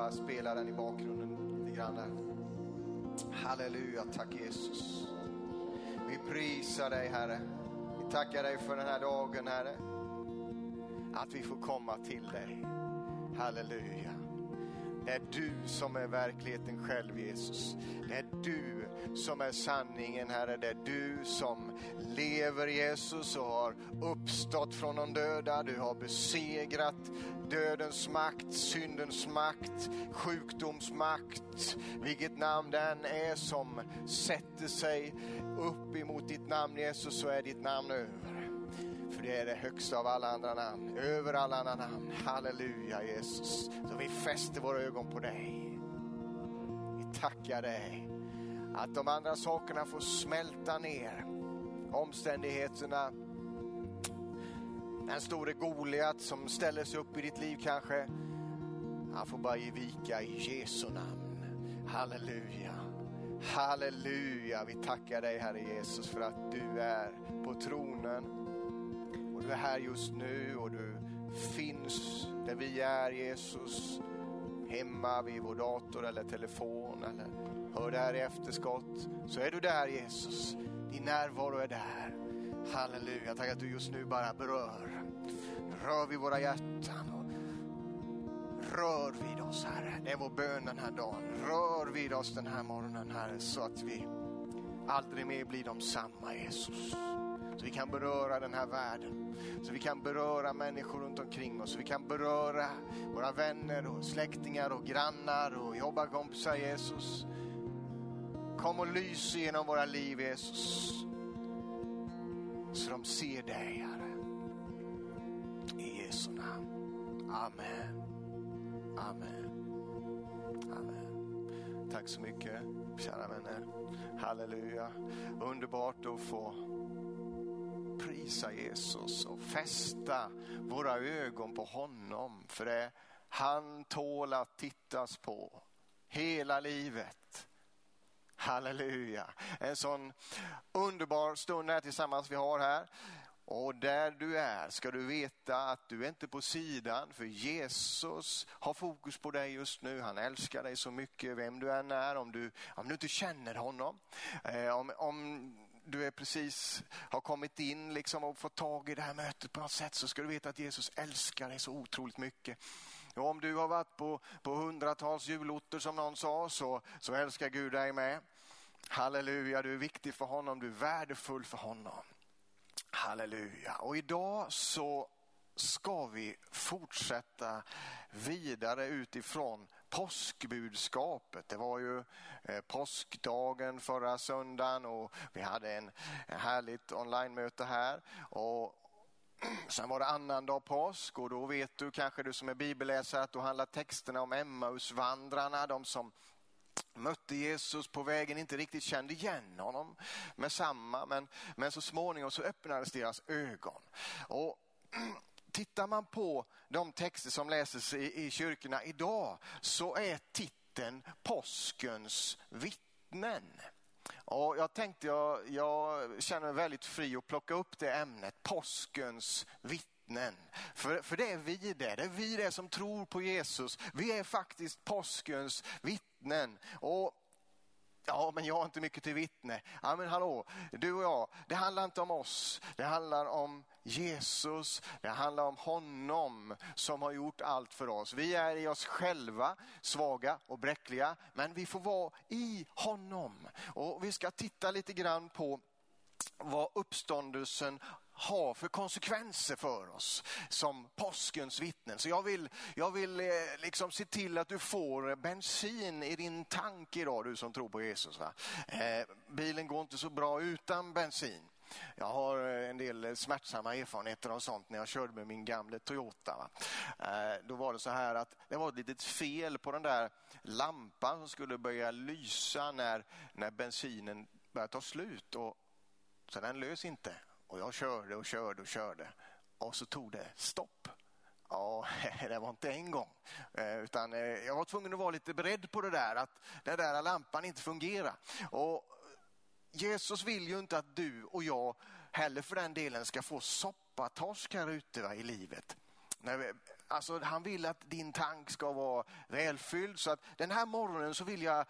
Bara spela den i bakgrunden lite grann där. Halleluja, tack Jesus. Vi prisar dig Herre. Vi tackar dig för den här dagen Herre. Att vi får komma till dig. Halleluja. Det är du som är verkligheten själv Jesus. Det är du som är sanningen Herre. Det är du som lever Jesus och uppstått från de döda. Du har besegrat dödens makt, syndens makt, sjukdoms makt. Vilket namn den är som sätter sig upp emot ditt namn Jesus så är ditt namn över. För det är det högsta av alla andra namn, över alla andra namn. Halleluja Jesus. Så vi fäster våra ögon på dig. Vi tackar dig att de andra sakerna får smälta ner. Omständigheterna, den store Goliat som ställer sig upp i ditt liv kanske. Han får bara ge vika i Jesu namn. Halleluja. Halleluja. Vi tackar dig Herre Jesus för att du är på tronen. Och du är här just nu och du finns där vi är Jesus. Hemma vid vår dator eller telefon eller hör det här i efterskott. Så är du där Jesus. Din närvaro är där. Halleluja, tack att du just nu bara berör. Rör vid våra hjärtan och rör vid oss Herre. Det är vår bön den här dagen. Rör vid oss den här morgonen Herre så att vi aldrig mer blir de samma Jesus. Så vi kan beröra den här världen. Så vi kan beröra människor runt omkring oss. Så vi kan beröra våra vänner och släktingar och grannar och jobbarkompisar Jesus. Kom och lys genom våra liv Jesus så de ser dig, Herre. I Jesu namn. Amen. Amen. Amen. Tack så mycket, kära vänner. Halleluja. Underbart att få prisa Jesus och fästa våra ögon på honom. För det han tål att tittas på hela livet. Halleluja. En sån underbar stund här tillsammans vi har här. Och där du är ska du veta att du är inte på sidan för Jesus har fokus på dig just nu. Han älskar dig så mycket vem du än är. Om du, om du inte känner honom. Eh, om, om du är precis har kommit in liksom och fått tag i det här mötet på något sätt så ska du veta att Jesus älskar dig så otroligt mycket. Och om du har varit på, på hundratals julotter, som någon sa så, så älskar Gud dig med. Halleluja, du är viktig för honom, du är värdefull för honom. Halleluja. Och idag så ska vi fortsätta vidare utifrån påskbudskapet. Det var ju eh, påskdagen förra söndagen och vi hade en härligt onlinemöte här. Och Sen var det annandag påsk och då vet du kanske du som är bibelläsare att då handlar texterna om Emmausvandrarna, de som mötte Jesus på vägen, inte riktigt kände igen honom med samma, men, men så småningom så öppnades deras ögon. Och Tittar man på de texter som läses i, i kyrkorna idag så är titeln Påskens vittnen. Och jag tänkte jag, jag känner mig väldigt fri att plocka upp det ämnet, påskens vittnen. För, för det är vi det, det är vi det som tror på Jesus. Vi är faktiskt påskens vittnen. Och Ja, men jag har inte mycket till vittne. Ja, men hallå, du och jag, det handlar inte om oss. Det handlar om Jesus. Det handlar om honom som har gjort allt för oss. Vi är i oss själva svaga och bräckliga, men vi får vara i honom. Och vi ska titta lite grann på vad uppståndelsen har för konsekvenser för oss som påskens vittnen. Så jag vill, jag vill eh, liksom se till att du får bensin i din tank idag, du som tror på Jesus. Va? Eh, bilen går inte så bra utan bensin. Jag har eh, en del smärtsamma erfarenheter av sånt när jag körde med min gamla Toyota. Va? Eh, då var det så här att det var ett litet fel på den där lampan som skulle börja lysa när, när bensinen började ta slut. Och, så den lös inte. Och jag körde och körde och körde. Och så tog det stopp. Ja, det var inte en gång. Eh, utan eh, jag var tvungen att vara lite beredd på det där, att den där lampan inte fungerar. Och Jesus vill ju inte att du och jag heller för den delen ska få soppatorsk här ute va, i livet. Alltså, han vill att din tank ska vara välfylld. Så att den här morgonen så vill jag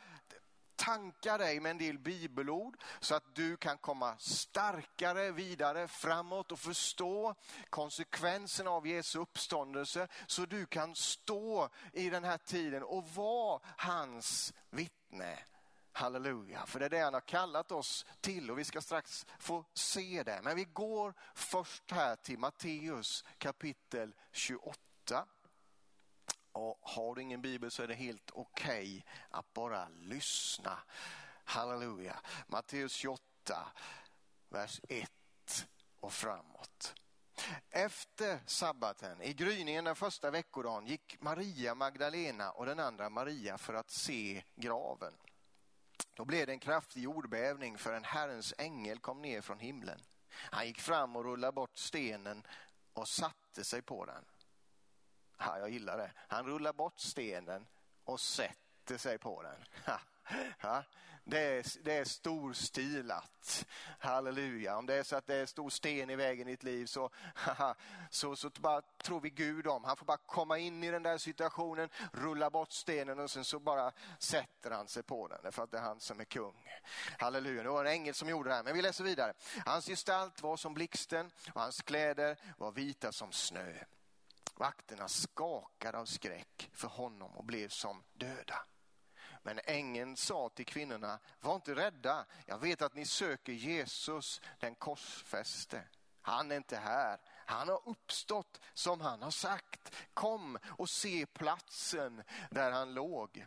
tanka dig med en del bibelord så att du kan komma starkare vidare framåt och förstå konsekvenserna av Jesu uppståndelse så du kan stå i den här tiden och vara hans vittne. Halleluja, för det är det han har kallat oss till och vi ska strax få se det. Men vi går först här till Matteus kapitel 28. Och har du ingen bibel så är det helt okej okay att bara lyssna. Halleluja. Matteus 28, vers 1 och framåt. Efter sabbaten, i gryningen den första veckodagen, gick Maria Magdalena och den andra Maria för att se graven. Då blev det en kraftig jordbävning för en Herrens ängel kom ner från himlen. Han gick fram och rullade bort stenen och satte sig på den. Ja, jag gillar det. Han rullar bort stenen och sätter sig på den. Ja, det, är, det är storstilat. Halleluja. Om det är så att det är stor sten i vägen i ditt liv så, så, så bara tror vi Gud om. Han får bara komma in i den där situationen, rulla bort stenen och sen så bara sätter han sig på den. För att det är han som är kung. Halleluja. Det var en ängel som gjorde det här. Men vi läser vidare. Hans gestalt var som blixten och hans kläder var vita som snö. Vakterna skakade av skräck för honom och blev som döda. Men ängeln sa till kvinnorna, var inte rädda. Jag vet att ni söker Jesus, den korsfäste. Han är inte här. Han har uppstått som han har sagt. Kom och se platsen där han låg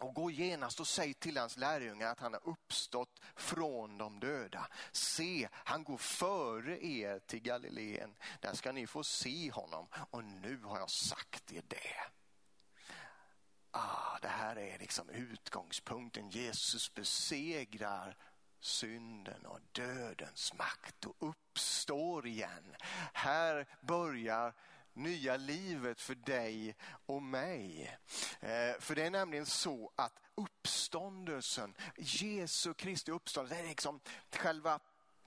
och gå genast och säg till hans lärjungar att han har uppstått från de döda. Se, han går före er till Galileen. Där ska ni få se honom och nu har jag sagt er det. Ah, det här är liksom utgångspunkten. Jesus besegrar synden och dödens makt och uppstår igen. Här börjar nya livet för dig och mig. Eh, för det är nämligen så att uppståndelsen, Jesu Kristi uppståndelse, är liksom själva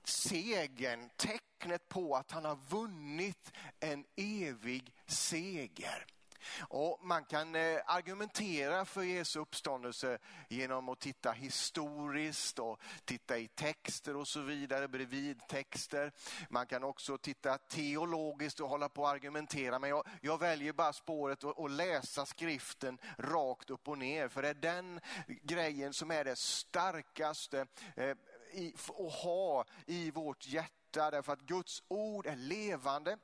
segern, tecknet på att han har vunnit en evig seger. Och man kan eh, argumentera för Jesu uppståndelse genom att titta historiskt och titta i texter och så vidare, bredvid texter. Man kan också titta teologiskt och hålla på och argumentera. Men jag, jag väljer bara spåret att läsa skriften rakt upp och ner. För det är den grejen som är det starkaste eh, i, att ha i vårt hjärta. Därför att Guds ord är levande.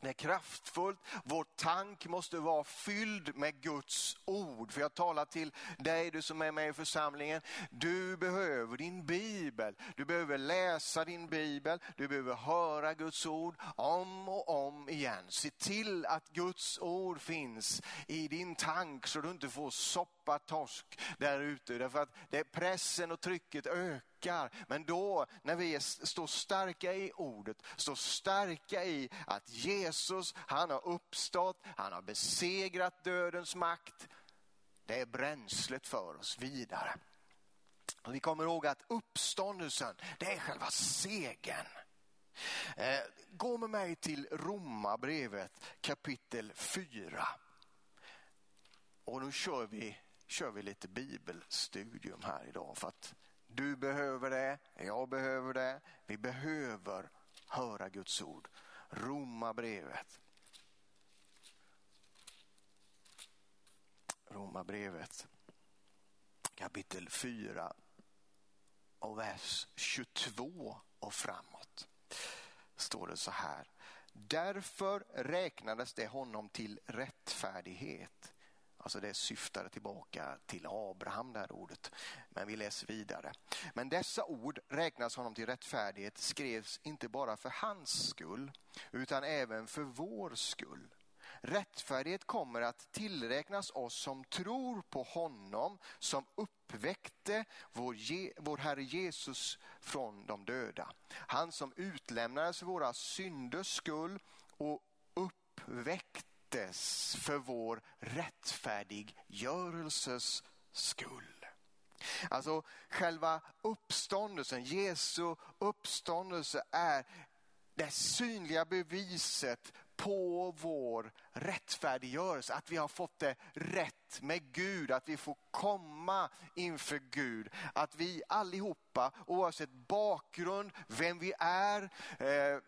Det är kraftfullt. Vår tank måste vara fylld med Guds ord. För jag talar till dig, du som är med i församlingen. Du behöver din bibel. Du behöver läsa din bibel. Du behöver höra Guds ord om och om igen. Se till att Guds ord finns i din tank så du inte får soppatorsk där ute. Därför att det pressen och trycket ökar backar. Men då när vi står starka i ordet, står starka i att Jesus, han har uppstått, han har besegrat dödens makt. Det är bränslet för oss vidare. Och vi kommer ihåg att uppståndelsen, det är själva segern. Eh, gå med mig till Romarbrevet kapitel 4. Och nu kör vi, kör vi lite bibelstudium här idag för att du behöver det, jag behöver det. Vi behöver höra Guds ord. Romarbrevet. Romarbrevet kapitel 4 och vers 22 och framåt står det så här. Därför räknades det honom till rättfärdighet Alltså det syftade tillbaka till Abraham, det här ordet. Men vi läser vidare. Men dessa ord räknas honom till rättfärdighet skrevs inte bara för hans skull utan även för vår skull. Rättfärdighet kommer att tillräknas oss som tror på honom som uppväckte vår, Je vår Herre Jesus från de döda. Han som utlämnades för våra synders skull och uppväckte dömdes för vår rättfärdiggörelses skull. Alltså själva uppståndelsen, Jesu uppståndelse är det synliga beviset på vår rättfärdiggörelse, att vi har fått det rätt med Gud, att vi får komma inför Gud. Att vi allihopa, oavsett bakgrund, vem vi är, eh,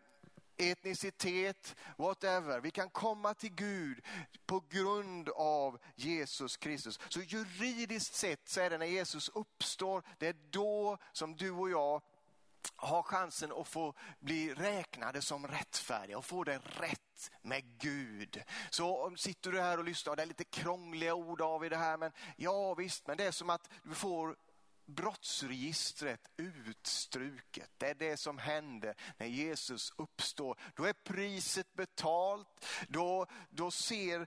etnicitet, whatever. Vi kan komma till Gud på grund av Jesus Kristus. Så juridiskt sett så är det när Jesus uppstår, det är då som du och jag har chansen att få bli räknade som rättfärdiga och få det rätt med Gud. Så sitter du här och lyssnar, och det är lite krångliga ord av i det här, men ja visst, men det är som att du får brottsregistret utstruket. Det är det som händer när Jesus uppstår. Då är priset betalt. Då, då ser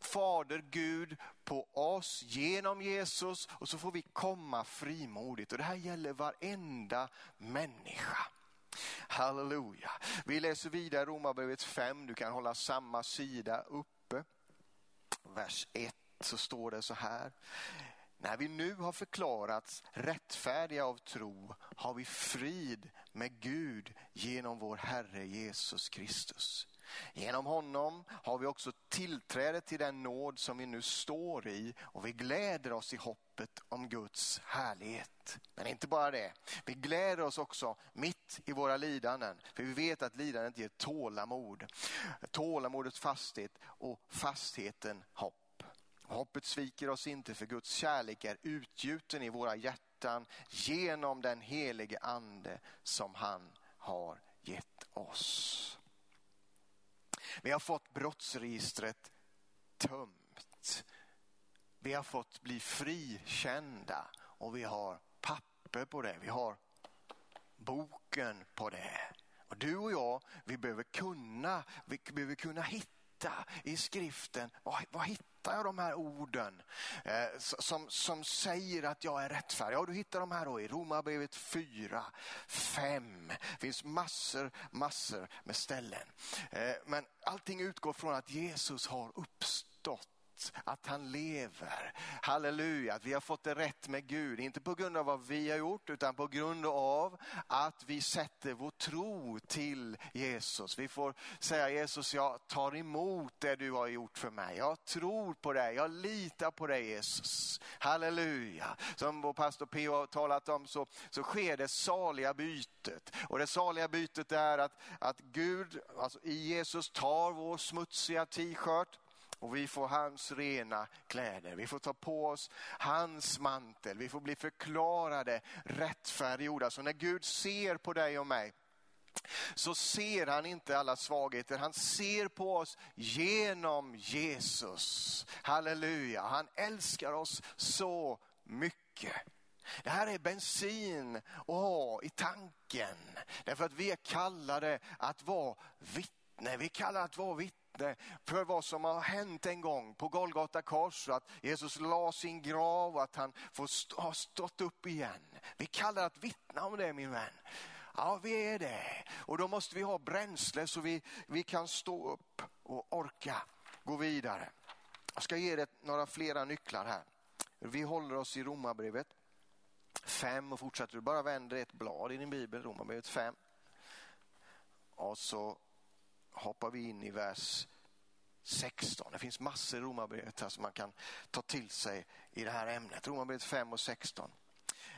Fader Gud på oss genom Jesus och så får vi komma frimodigt. Och det här gäller varenda människa. Halleluja. Vi läser vidare Romarbrevet 5. Du kan hålla samma sida uppe. Vers 1 så står det så här. När vi nu har förklarats rättfärdiga av tro har vi frid med Gud genom vår Herre Jesus Kristus. Genom honom har vi också tillträde till den nåd som vi nu står i och vi gläder oss i hoppet om Guds härlighet. Men inte bara det, vi gläder oss också mitt i våra lidanden för vi vet att lidandet ger tålamod. Tålamodet fasthet och fastheten hopp. Hoppet sviker oss inte för Guds kärlek är utgjuten i våra hjärtan genom den helige ande som han har gett oss. Vi har fått brottsregistret tömt. Vi har fått bli frikända och vi har papper på det. Vi har boken på det. Och du och jag, vi behöver kunna, vi behöver kunna hitta i skriften, vad, vad hittar hittar jag de här orden eh, som, som säger att jag är rättfärdig? Ja, du hittar de här då i Romarbrevet 4, 5. Det finns massor, massor med ställen. Eh, men allting utgår från att Jesus har uppstått att han lever. Halleluja, att vi har fått det rätt med Gud. Inte på grund av vad vi har gjort utan på grund av att vi sätter vår tro till Jesus. Vi får säga Jesus, jag tar emot det du har gjort för mig. Jag tror på dig, jag litar på dig Jesus. Halleluja. Som vår pastor P har talat om så, så sker det saliga bytet. Och det saliga bytet är att, att Gud, alltså i Jesus tar vår smutsiga t-shirt och vi får hans rena kläder. Vi får ta på oss hans mantel. Vi får bli förklarade rättfärdiggjorda. Så när Gud ser på dig och mig så ser han inte alla svagheter. Han ser på oss genom Jesus. Halleluja, han älskar oss så mycket. Det här är bensin att ha i tanken. Därför att vi är kallade att vara vittne. Vi är kallade att vara vittne vittne för vad som har hänt en gång på Golgata kors. Att Jesus la sin grav och att han får har stått upp igen. Vi kallar att vittna om det min vän. Ja, vi är det. Och då måste vi ha bränsle så vi, vi kan stå upp och orka gå vidare. Jag ska ge dig några flera nycklar här. Vi håller oss i Romarbrevet 5 och fortsätter. Du bara vänder ett blad i din bibel, Romarbrevet 5. Och så hoppar vi in i vers 16. Det finns massor i Romarbrevet här som man kan ta till sig i det här ämnet. Romarbrevet 5 och 16.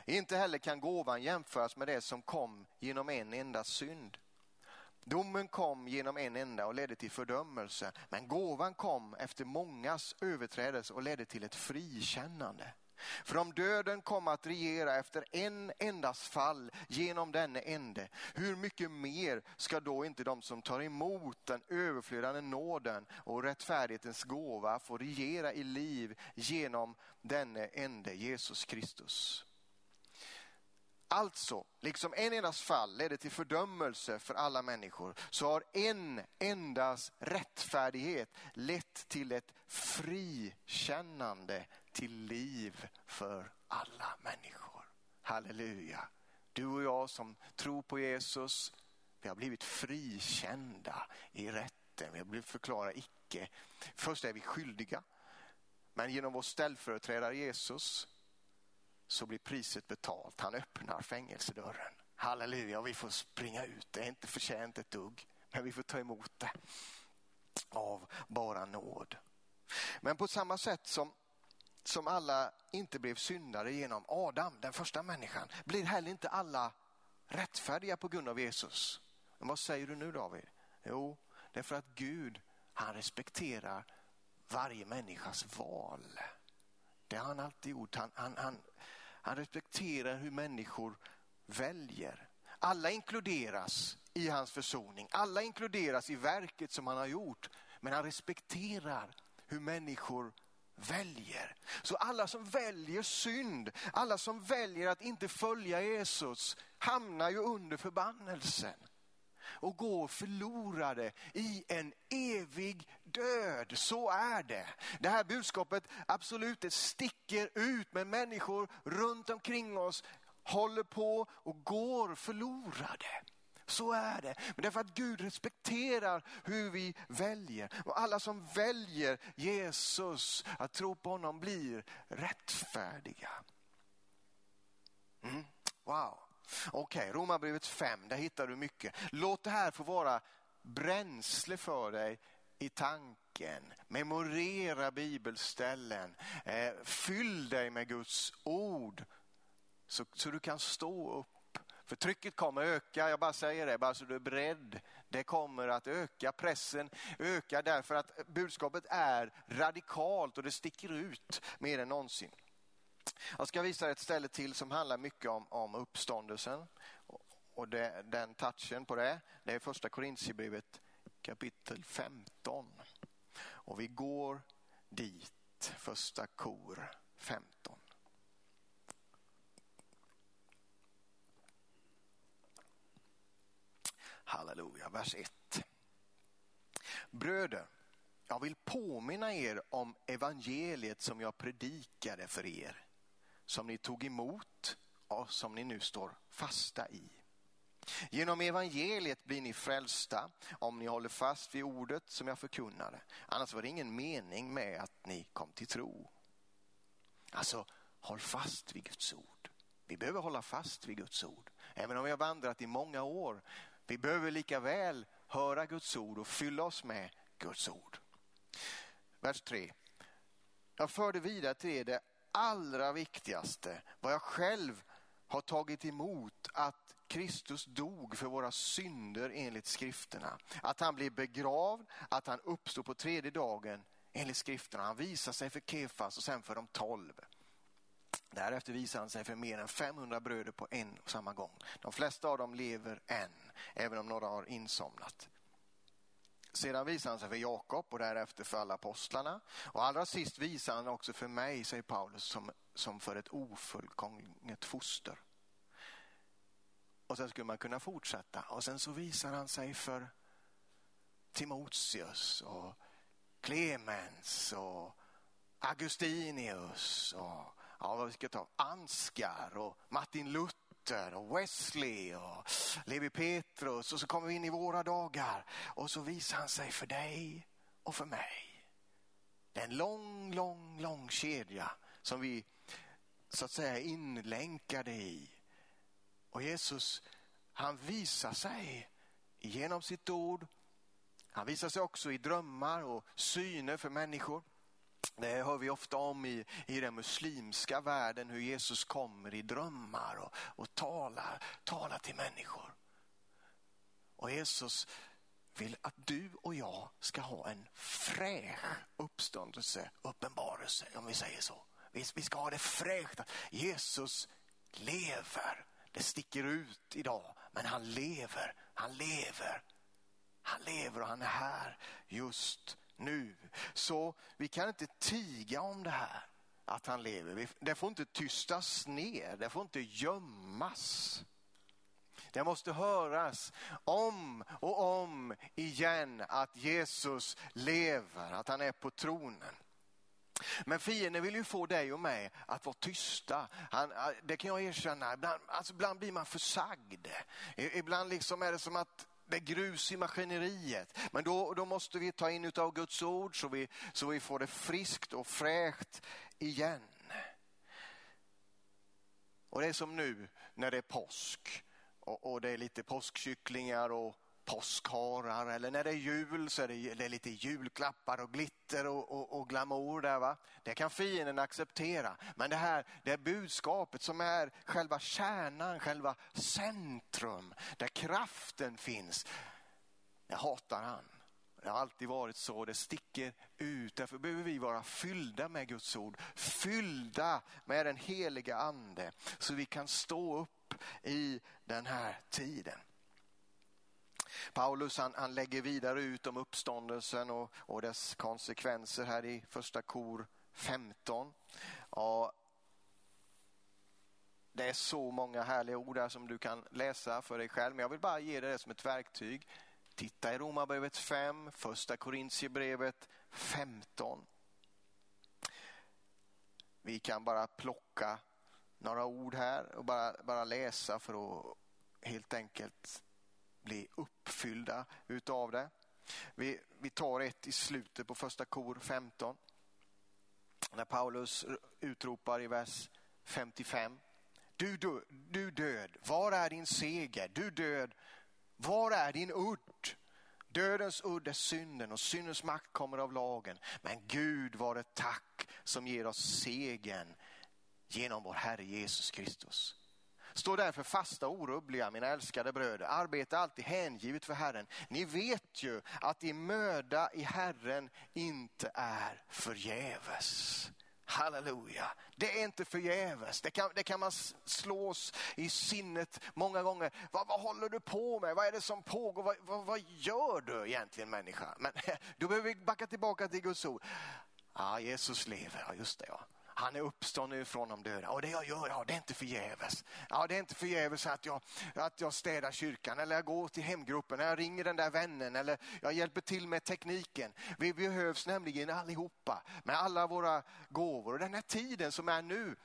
Inte heller kan gåvan jämföras med det som kom genom en enda synd. Domen kom genom en enda och ledde till fördömelse, men gåvan kom efter mångas överträdelse och ledde till ett frikännande. För om döden kom att regera efter en endas fall genom denne ende, hur mycket mer ska då inte de som tar emot den överflödande nåden och rättfärdighetens gåva få regera i liv genom denne ende Jesus Kristus? Alltså, liksom en endas fall ledde till fördömelse för alla människor, så har en endas rättfärdighet lett till ett frikännande till liv för alla människor. Halleluja. Du och jag som tror på Jesus, vi har blivit frikända i rätten. Vi har blivit förklarade icke. Först är vi skyldiga, men genom vår ställföreträdare Jesus så blir priset betalt. Han öppnar fängelsedörren. Halleluja, vi får springa ut. Det är inte förtjänt ett dugg, men vi får ta emot det. av bara nåd. Men på samma sätt som, som alla inte blev syndare genom Adam, den första människan, blir heller inte alla rättfärdiga på grund av Jesus. Men vad säger du nu David? Jo, det är för att Gud, han respekterar varje människas val. Det har han alltid gjort. Han, han, han, han respekterar hur människor väljer. Alla inkluderas i hans försoning. Alla inkluderas i verket som han har gjort. Men han respekterar hur människor väljer. Så alla som väljer synd, alla som väljer att inte följa Jesus hamnar ju under förbannelsen och går förlorade i en evig död. Så är det. Det här budskapet absolut det sticker ut men människor runt omkring oss håller på och går förlorade. Så är det. Men därför att Gud respekterar hur vi väljer. Och alla som väljer Jesus, att tro på honom, blir rättfärdiga. Mm. Wow. Okej, okay, Romarbrevet 5, där hittar du mycket. Låt det här få vara bränsle för dig i tanken. Memorera bibelställen. Eh, fyll dig med Guds ord så, så du kan stå upp. För trycket kommer öka, jag bara säger det, bara så du är beredd. Det kommer att öka, pressen ökar därför att budskapet är radikalt och det sticker ut mer än någonsin. Jag ska visa ett ställe till som handlar mycket om, om uppståndelsen och det, den touchen på det. Det är första Korintierbrevet kapitel 15. Och vi går dit, första kor 15. Halleluja, vers 1. Bröder, jag vill påminna er om evangeliet som jag predikade för er, som ni tog emot och som ni nu står fasta i. Genom evangeliet blir ni frälsta om ni håller fast vid ordet som jag förkunnade. Annars var det ingen mening med att ni kom till tro. Alltså, håll fast vid Guds ord. Vi behöver hålla fast vid Guds ord. Även om vi har vandrat i många år vi behöver lika väl höra Guds ord och fylla oss med Guds ord. Vers 3. Jag förde vidare till er det allra viktigaste, vad jag själv har tagit emot, att Kristus dog för våra synder enligt skrifterna. Att han blev begravd, att han uppstod på tredje dagen enligt skrifterna. Han visade sig för Kefas och sen för de tolv. Därefter visar han sig för mer än 500 bröder på en och samma gång. De flesta av dem lever än, även om några har insomnat. Sedan visar han sig för Jakob och därefter för alla apostlarna. Och allra sist visar han också för mig, säger Paulus, som, som för ett ofullkomligt foster. Och sen skulle man kunna fortsätta. Och sen så visar han sig för Timoteus och Clemens och Augustinius och ja, vad vi ska ta, Ansgar och Martin Luther och Wesley och Levi Petrus och så kommer vi in i våra dagar och så visar han sig för dig och för mig. Det är en lång, lång, lång kedja som vi så att säga inlänkade i. Och Jesus, han visar sig genom sitt ord. Han visar sig också i drömmar och syner för människor. Det hör vi ofta om i, i den muslimska världen hur Jesus kommer i drömmar och, och talar, talar till människor. Och Jesus vill att du och jag ska ha en fräsch uppståndelse, uppenbarelse om vi säger så. Vi, vi ska ha det fräscht Jesus lever. Det sticker ut idag, men han lever, han lever. Han lever och han är här just nu. Så vi kan inte tiga om det här, att han lever. Det får inte tystas ner, det får inte gömmas. Det måste höras om och om igen att Jesus lever, att han är på tronen. Men fienden vill ju få dig och mig att vara tysta. Han, det kan jag erkänna. Ibland, alltså ibland blir man försagd. Ibland liksom är det som att med grus i maskineriet. Men då, då måste vi ta in av Guds ord så vi, så vi får det friskt och fräscht igen. Och det är som nu när det är påsk och, och det är lite påskkycklingar och påskharar eller när det är jul så är det, det är lite julklappar och glitter och, och, och, glamour där. Va? Det kan fienden acceptera. Men det här det är budskapet som är själva kärnan, själva centrum där kraften finns. Det hatar han. Det har alltid varit så, det sticker ut. Därför behöver vi vara fyllda med Guds ord, fyllda med den heliga ande så vi kan stå upp i den här tiden. Paulus han, han lägger vidare ut om uppståndelsen och, och dess konsekvenser här i första kor 15. Ja, det är så många härliga ord här som du kan läsa för dig själv, men jag vill bara ge dig det som ett verktyg. Titta i Romarbrevet 5, första Korintierbrevet 15. Vi kan bara plocka några ord här och bara, bara läsa för att helt enkelt bli uppfyllda utav det. Vi, vi tar ett i slutet på första kor 15. När Paulus utropar i vers 55. Du, du, du död, var är din seger? Du död, var är din udd? Dödens udd är synden och syndens makt kommer av lagen. Men Gud var ett tack som ger oss segern genom vår Herre Jesus Kristus. Stå därför fasta och orubbliga, mina älskade bröder. Arbeta alltid hängivet för Herren. Ni vet ju att er möda i Herren inte är förgäves. Halleluja. Det är inte förgäves. Det kan, det kan man slås i sinnet många gånger. Vad, vad håller du på med? Vad är det som pågår? Vad, vad, vad gör du egentligen människa? Men då behöver vi backa tillbaka till Guds ord. Ja, Jesus lever. Ja, just det. Ja. Han är uppstånden ifrån de döda. Och det jag gör, ja, det är inte förgäves. Ja, det är inte förgäves att jag, att jag städar kyrkan eller jag går till hemgruppen, eller jag ringer den där vännen eller jag hjälper till med tekniken. Vi behövs nämligen allihopa med alla våra gåvor. Och den här tiden som är nu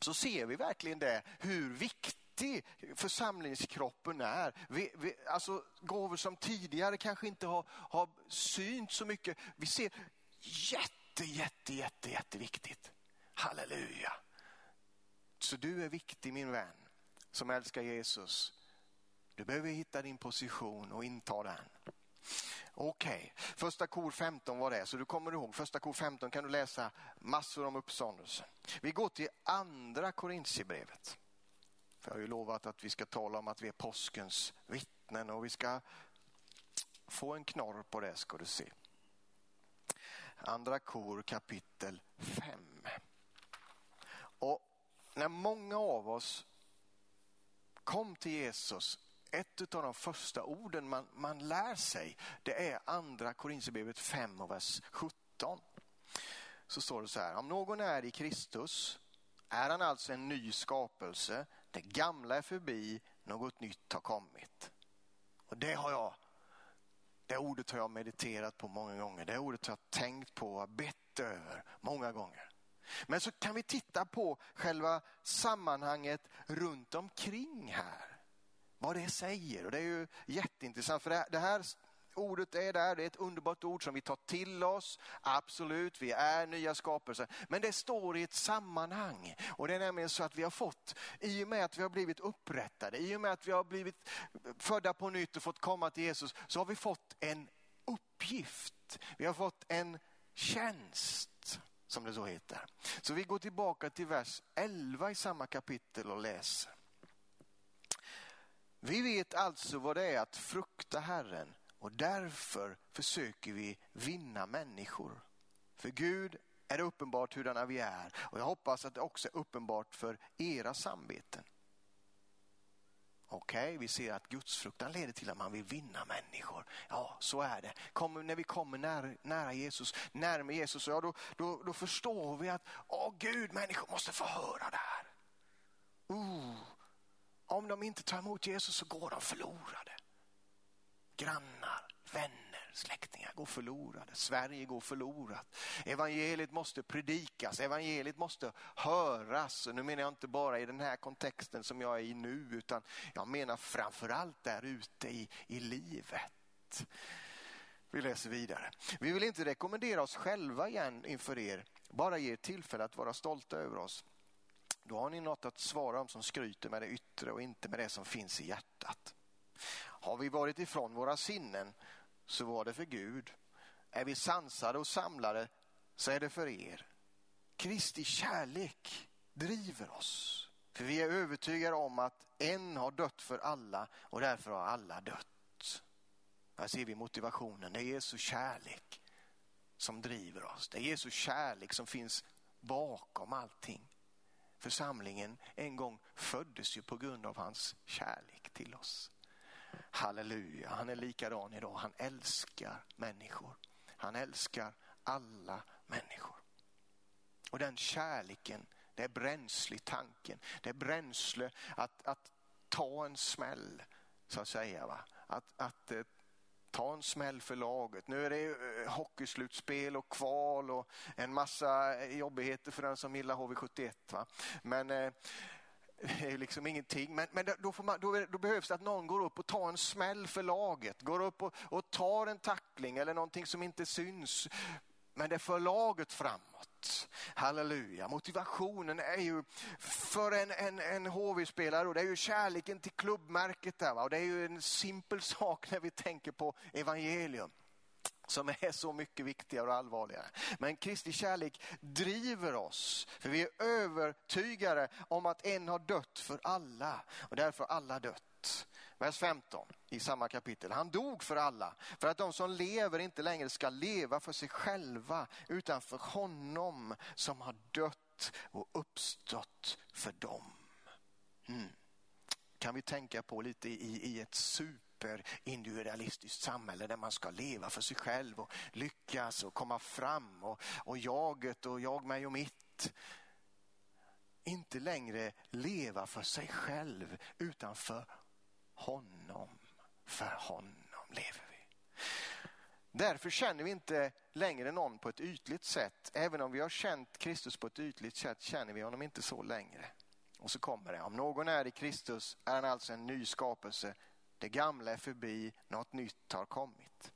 så ser vi verkligen det, hur viktig församlingskroppen är. Vi, vi, alltså gåvor som tidigare kanske inte har, har synt så mycket. Vi ser jätte, jätte, jätte, jätteviktigt. Halleluja. Så du är viktig min vän som älskar Jesus. Du behöver hitta din position och inta den. Okej, okay. första kor 15 var det, så du kommer ihåg. Första kor 15 kan du läsa massor om uppståndelsen. Vi går till andra Korintierbrevet. För jag har ju lovat att vi ska tala om att vi är påskens vittnen och vi ska få en knorr på det ska du se. Andra kor kapitel 5. Och när många av oss kom till Jesus, ett av de första orden man, man lär sig, det är andra Korinthierbrevet 5 och vers 17. Så står det så här, om någon är i Kristus är han alltså en ny skapelse, det gamla är förbi, något nytt har kommit. Och det har jag det ordet har jag mediterat på många gånger. Det ordet har jag tänkt på och bett över många gånger. Men så kan vi titta på själva sammanhanget runt omkring här. Vad det säger och det är ju jätteintressant för det här ordet är där, det är ett underbart ord som vi tar till oss. Absolut, vi är nya skapelser. Men det står i ett sammanhang. Och det är nämligen så att vi har fått, i och med att vi har blivit upprättade, i och med att vi har blivit födda på nytt och fått komma till Jesus, så har vi fått en uppgift. Vi har fått en tjänst som det så heter. Så vi går tillbaka till vers 11 i samma kapitel och läser. Vi vet alltså vad det är att frukta Herren och därför försöker vi vinna människor. För Gud är det uppenbart hurdana vi är och jag hoppas att det också är uppenbart för era samveten. Okej, okay, vi ser att gudsfruktan leder till att man vill vinna människor. Ja, så är det. Kommer, när vi kommer nära, nära Jesus, närmare Jesus, ja, då, då, då förstår vi att åh Gud, människor måste få höra det här. Uh, om de inte tar emot Jesus så går de förlorade. Grannar, vänner släktingar går förlorade. Sverige går förlorat. Evangeliet måste predikas, evangeliet måste höras. Nu menar jag inte bara i den här kontexten som jag är i nu, utan jag menar framförallt där ute i, i livet. Vi läser vidare. Vi vill inte rekommendera oss själva igen inför er, bara ge er tillfälle att vara stolta över oss. Då har ni något att svara om som skryter med det yttre och inte med det som finns i hjärtat. Har vi varit ifrån våra sinnen så var det för Gud. Är vi sansade och samlade så är det för er. Kristi kärlek driver oss. För vi är övertygade om att en har dött för alla och därför har alla dött. Här ser vi motivationen. Det är Jesu kärlek som driver oss. Det är Jesu kärlek som finns bakom allting. Församlingen en gång föddes ju på grund av hans kärlek till oss. Halleluja, han är likadan idag. Han älskar människor. Han älskar alla människor. Och den kärleken, det är bränsle i tanken. Det är bränsle att, att ta en smäll, så att säga. Va? Att, att eh, ta en smäll för laget. Nu är det eh, hockeyslutspel och kval och en massa jobbigheter för den som gillar HV71. Va? Men eh, det är liksom ingenting. Men, men då, man, då, då, behövs det att någon går upp och tar en smäll för laget. Går upp och, och tar en tackling eller någonting som inte syns. Men det för laget framåt. Halleluja. Motivationen är ju för en, en, en HV-spelare och det är ju kärleken till klubbmärket där. Va? Och det är ju en simpel sak när vi tänker på evangelium som är så mycket viktigare och allvarligare. Men Kristi kärlek driver oss, för vi är övertygade om att en har dött för alla och därför har alla dött. Vers 15 i samma kapitel. Han dog för alla, för att de som lever inte längre ska leva för sig själva, utan för honom som har dött och uppstått för dem. Mm. Kan vi tänka på lite i, i ett hyperindividualistiskt samhälle där man ska leva för sig själv och lyckas och komma fram och, och jaget och jag, mig och mitt inte längre leva för sig själv utan för honom. För honom lever vi. Därför känner vi inte längre någon på ett ytligt sätt. Även om vi har känt Kristus på ett ytligt sätt känner vi honom inte så längre. Och så kommer det, om någon är i Kristus är han alltså en ny skapelse. Det gamla är förbi, något nytt har kommit.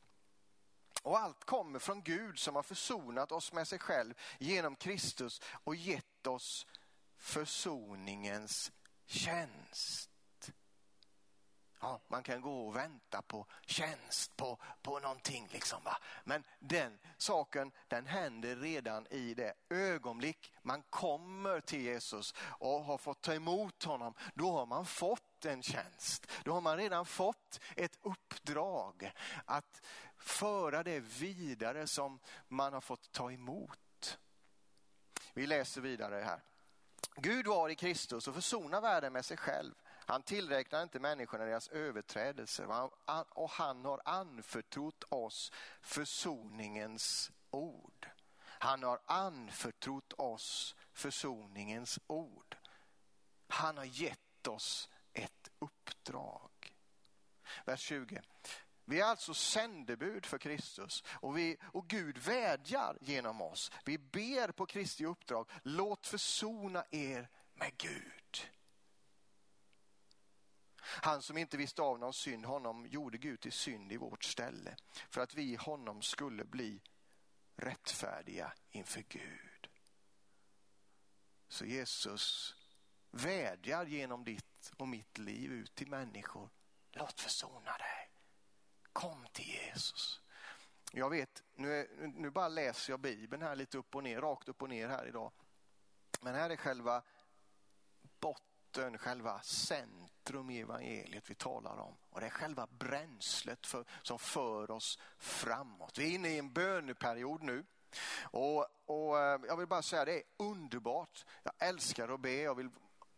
Och allt kommer från Gud som har försonat oss med sig själv genom Kristus och gett oss försoningens tjänst. Ja, man kan gå och vänta på tjänst, på, på någonting. Liksom, va? Men den saken den händer redan i det ögonblick man kommer till Jesus och har fått ta emot honom. Då har man fått en tjänst. Då har man redan fått ett uppdrag att föra det vidare som man har fått ta emot. Vi läser vidare här. Gud var i Kristus och försonade världen med sig själv han tillräknar inte människorna deras överträdelser och han har anförtrott oss försoningens ord. Han har anförtrott oss försoningens ord. Han har gett oss ett uppdrag. Vers 20. Vi är alltså sändebud för Kristus och, vi, och Gud vädjar genom oss. Vi ber på Kristi uppdrag, låt försona er med Gud. Han som inte visste av någon synd, honom gjorde Gud till synd i vårt ställe för att vi i honom skulle bli rättfärdiga inför Gud. Så Jesus vädjar genom ditt och mitt liv ut till människor. Låt försona dig. Kom till Jesus. Jag vet, nu, nu bara läser jag Bibeln här lite upp och ner, rakt upp och ner här idag. Men här är själva botten, själva centrum centrum i evangeliet vi talar om. Och det är själva bränslet för, som för oss framåt. Vi är inne i en böneperiod nu. Och, och eh, jag vill bara säga det är underbart. Jag älskar att be, jag vill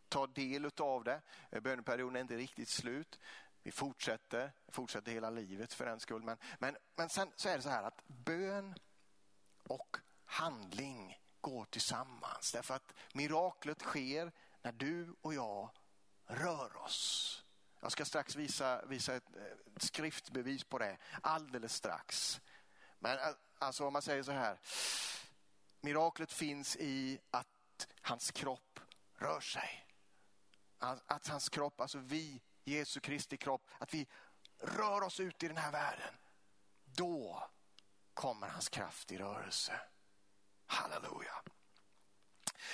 ta del av det. Eh, böneperioden är inte riktigt slut. Vi fortsätter, fortsätter hela livet för den skull. Men, men, men sen så är det så här att bön och handling går tillsammans. Därför att miraklet sker när du och jag rör oss. Jag ska strax visa, visa ett eh, skriftbevis på det, alldeles strax. Men eh, alltså om man säger så här, miraklet finns i att hans kropp rör sig. Att hans kropp, alltså vi, Jesu Kristi kropp, att vi rör oss ut i den här världen. Då kommer hans kraft i rörelse. Halleluja.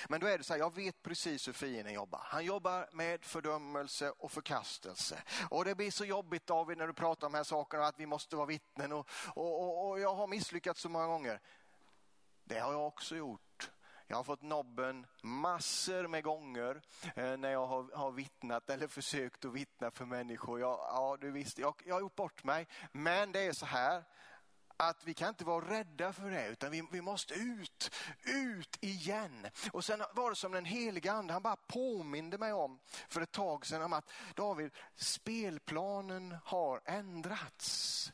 Men då är det så här, jag vet precis hur fienden jobbar. Han jobbar med fördömelse och förkastelse. Och det blir så jobbigt David när du pratar om de här sakerna, att vi måste vara vittnen och, och, och, och jag har misslyckats så många gånger. Det har jag också gjort. Jag har fått nobben massor med gånger eh, när jag har, har vittnat eller försökt att vittna för människor. Jag, ja, du visste, jag, jag har gjort bort mig. Men det är så här att vi kan inte vara rädda för det utan vi, vi måste ut, ut igen. Och sen var det som den heliga ande, han bara påminde mig om för ett tag sedan om att David, spelplanen har ändrats.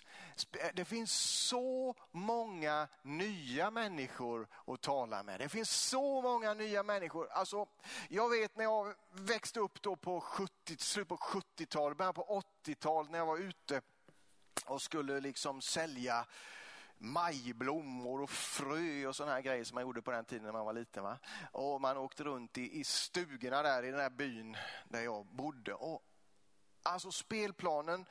Eh, det finns så många nya människor att tala med. Det finns så många nya människor. Alltså, jag vet när jag växte upp då på 70, slutet på 70-talet, början på 80-talet när jag var ute och skulle liksom sälja majblommor och frö och sådana här grejer som man gjorde på den tiden när man var liten. Va? Och man åkte runt i, i stugorna där i den här byn där jag bodde. Och, alltså spelplanen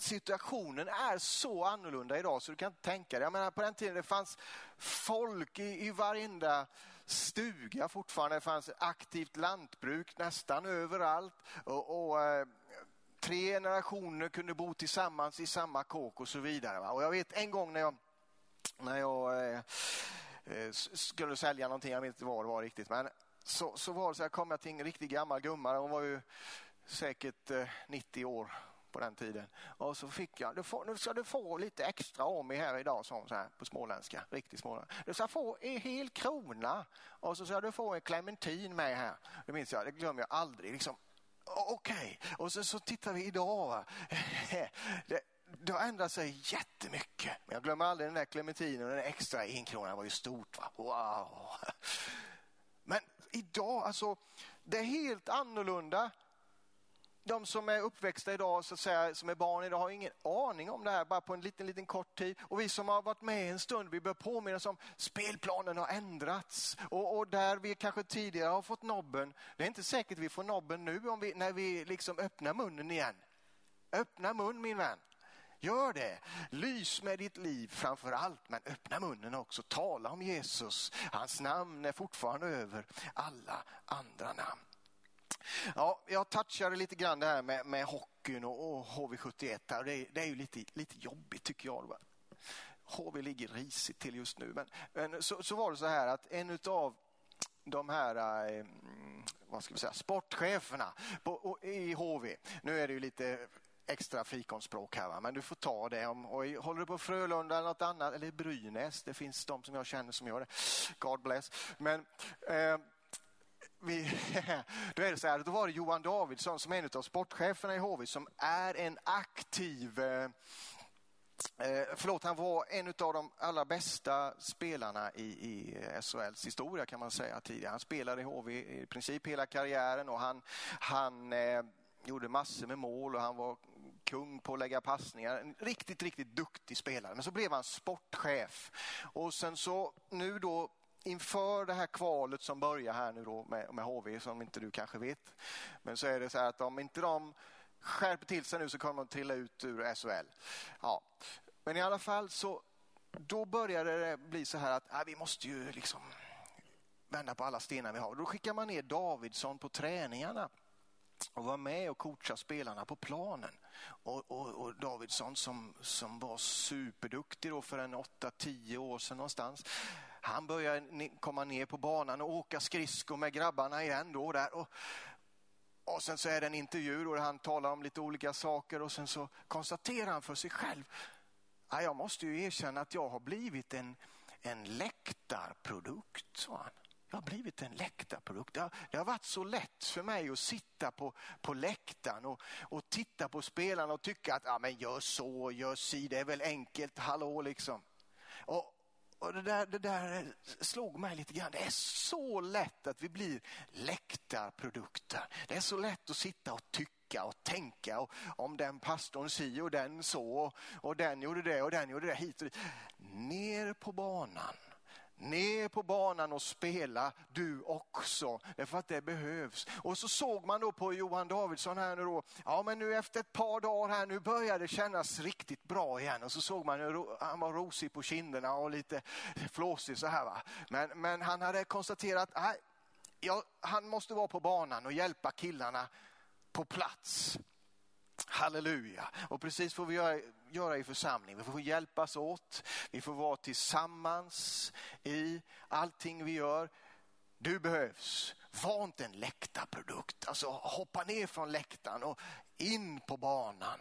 situationen är så annorlunda idag så du kan inte tänka dig. Jag menar, på den tiden det fanns folk i, i varenda stuga fortfarande. Det fanns aktivt lantbruk nästan överallt. Och, och eh, tre generationer kunde bo tillsammans i samma kåk och så vidare. Va? Och jag vet en gång när jag, när jag eh, eh skulle sälja någonting, jag vet inte vad det var riktigt, men så, så var det så jag kom jag till en riktigt gammal gumma, hon var ju säkert eh, 90 år på den tiden. Och så fick jag, du får, nu ska du få lite extra av mig här idag, sa hon så här på småländska, riktigt småländska. Du ska få en hel krona och så ska du få en clementin med här. Det minns jag, det glömmer jag aldrig. Liksom, Okej, okay. och så, så tittar vi idag. Det, det har ändrat sig jättemycket. Men jag glömmer aldrig den där clementinen och den extra enkronan var ju stort. Va? Wow! Men idag, alltså, det är helt annorlunda de som är uppväxta idag, så att säga, som är barn idag, har ingen aning om det här bara på en liten, liten kort tid. Och vi som har varit med en stund, vi bör påminna oss om spelplanen har ändrats. Och, och, där vi kanske tidigare har fått nobben, det är inte säkert vi får nobben nu om vi, när vi liksom öppnar munnen igen. Öppna mun min vän. Gör det. Lys med ditt liv framför allt, men öppna munnen också. Tala om Jesus. Hans namn är fortfarande över alla andra namn. Ja, jag touchade lite grann det här med, med hockeyn och, och HV71. Här. Det, är, det är ju lite, lite jobbigt tycker jag. HV ligger risigt till just nu. Men, men så, så, var det så här att en av de här eh, vad ska vi säga, sportcheferna på, i HV, nu är det ju lite extra fikonspråk här, va? men du får ta det. Om, och håller du på Frölunda eller något annat, eller Brynäs, det finns de som jag känner som gör det. God bless. Men eh, vi, då är det så här, då var det Johan Davidsson som är en av sportcheferna i HV som är en aktiv eh, eh, förlåt, han var en av de allra bästa spelarna i, i eh, SHLs historia kan man säga tidigare. Han spelade i HV i princip hela karriären och han, han eh, gjorde massor med mål och han var kung på att lägga passningar. En riktigt, riktigt duktig spelare. Men så blev han sportchef. Och sen så nu då inför det här kvalet som börjar här nu då med, med HV som inte du kanske vet. Men så är det så här att om inte de skärper till sig nu så kommer de trilla ut ur SHL. Ja. Men i alla fall så då började det bli så här att äh, vi måste ju liksom vända på alla stenar vi har. Då skickar man ner Davidsson på träningarna och var med och coacha spelarna på planen. Och, och, och Davidsson som, som var superduktig då för en 8-10 år sedan någonstans han börjar komma ner på banan och åka skridskor med grabbarna igen. Då där. Och, och sen så är det en intervju där han talar om lite olika saker och sen så konstaterar han för sig själv. Ja, jag måste ju erkänna att jag har blivit en, en läktarprodukt, sa han. Jag har blivit en läktarprodukt. Det har, det har varit så lätt för mig att sitta på, på läktaren och, och titta på spelarna och tycka att ja, men gör så, gör si, det är väl enkelt, hallå liksom. Och, och det där, det där slog mig lite grann. Det är så lätt att vi blir läktarprodukter. Det är så lätt att sitta och tycka och tänka och om den pastorn si och den så och den gjorde det och den gjorde det hit och dit. Ner på banan ner på banan och spela du också, därför att det behövs. Och så såg man då på Johan Davidsson här nu då, ja men nu efter ett par dagar här, nu börjar det kännas riktigt bra igen. Och så såg man hur han var rosig på kinderna och lite flåsig så här va. Men, men han hade konstaterat, nej, ja, han måste vara på banan och hjälpa killarna på plats. Halleluja. Och precis får vi göra, göra i församling. Vi får hjälpas åt. Vi får vara tillsammans i allting vi gör. Du behövs. Var inte en läktarprodukt. Alltså hoppa ner från läktaren och in på banan.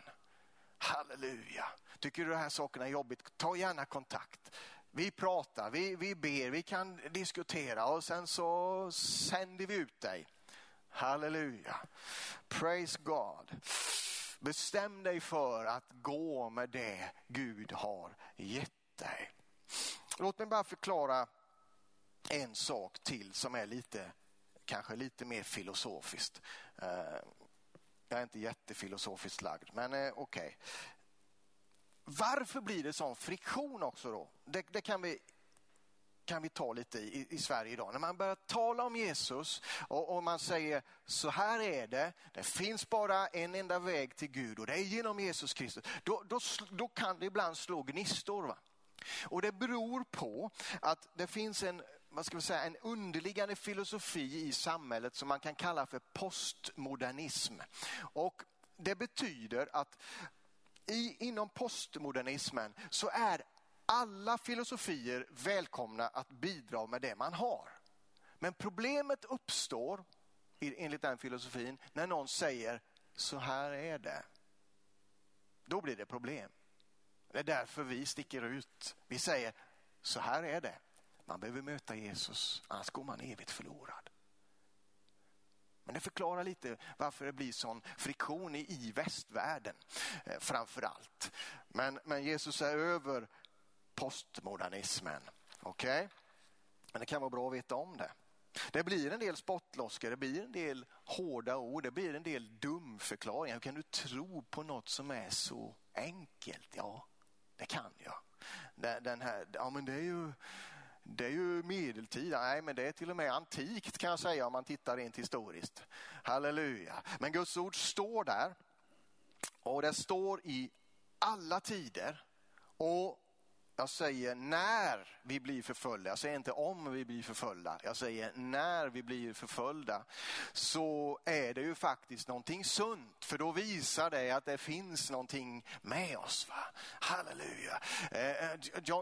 Halleluja. Tycker du de här sakerna är jobbigt, ta gärna kontakt. Vi pratar, vi, vi ber, vi kan diskutera och sen så sänder vi ut dig. Halleluja. Praise God. Bestäm dig för att gå med det Gud har gett dig. Låt mig bara förklara en sak till som är lite, kanske lite mer filosofiskt. Eh, jag är inte jättefilosofiskt lagd, men eh, okej. Okay. Varför blir det sån friktion också då? Det, det kan vi kan vi ta lite i, i Sverige idag. När man börjar tala om Jesus och, och, man säger så här är det, det finns bara en enda väg till Gud och det är genom Jesus Kristus. Då, då, då kan det ibland slå gnistor. Va? Och det beror på att det finns en vad ska vi säga, en underliggande filosofi i samhället som man kan kalla för postmodernism. Och det betyder att i, inom postmodernismen så är alla filosofier välkomna att bidra med det man har. Men problemet uppstår, enligt den filosofin, när någon säger så här är det. Då blir det problem. Det är därför vi sticker ut. Vi säger så här är det. Man behöver möta Jesus, annars går man evigt förlorad. Men det förklarar lite varför det blir sån friktion i, västvärlden eh, framför allt. Men, men Jesus är över postmodernismen. Okej? Okay? Men det kan vara bra att veta om det. Det blir en del spottloskor, det blir en del hårda ord, det blir en del dumförklaringar. Hur kan du tro på något som är så enkelt? Ja, det kan jag. Den här, ja men det är ju, det är ju medeltida, nej men det är till och med antikt kan jag säga om man tittar rent historiskt. Halleluja. Men Guds ord står där och det står i alla tider och jag säger när vi blir förföljda, jag säger inte om vi blir förföljda, jag säger när vi blir förföljda så är det ju faktiskt någonting sunt för då visar det att det finns någonting med oss. Va? Halleluja. Eh, eh,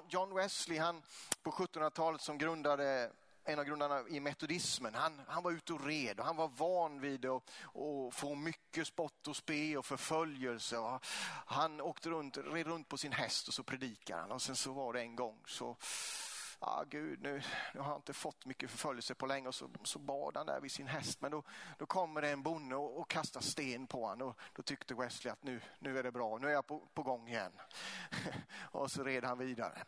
John Wesley han på 1700-talet som grundade en av grundarna i metodismen, han, han var ute och red och han var van vid att, och få mycket spott och spe och förföljelse. Och han åkte runt, red runt på sin häst och så predikade han och sen så var det en gång så ah, Gud, nu, nu har jag inte fått mycket förföljelse på länge och så, så bad han där vid sin häst. Men då, då kommer det en bonde och, och kastar sten på honom och då tyckte Wesley att nu, nu är det bra, nu är jag på, på gång igen. och så red han vidare.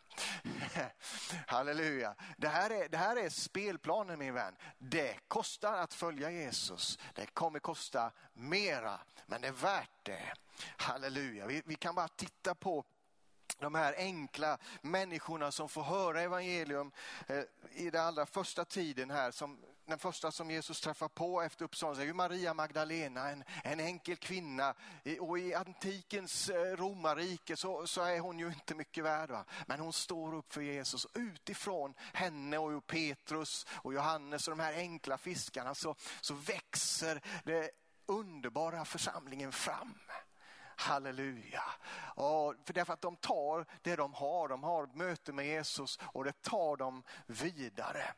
Halleluja. Det här, är, det här är spelplanen min vän. Det kostar att följa Jesus. Det kommer kosta mera, men det är värt det. Halleluja. Vi, vi kan bara titta på de här enkla människorna som får höra evangelium eh, i den allra första tiden här, som, den första som Jesus träffar på efter uppståndelsen är Maria Magdalena, en, en enkel kvinna. Och i antikens eh, romarrike så, så är hon ju inte mycket värd. Va? Men hon står upp för Jesus. Utifrån henne och Petrus och Johannes och de här enkla fiskarna så, så växer den underbara församlingen fram. Halleluja. Och för därför att de tar det de har, de har möte med Jesus och det tar dem vidare.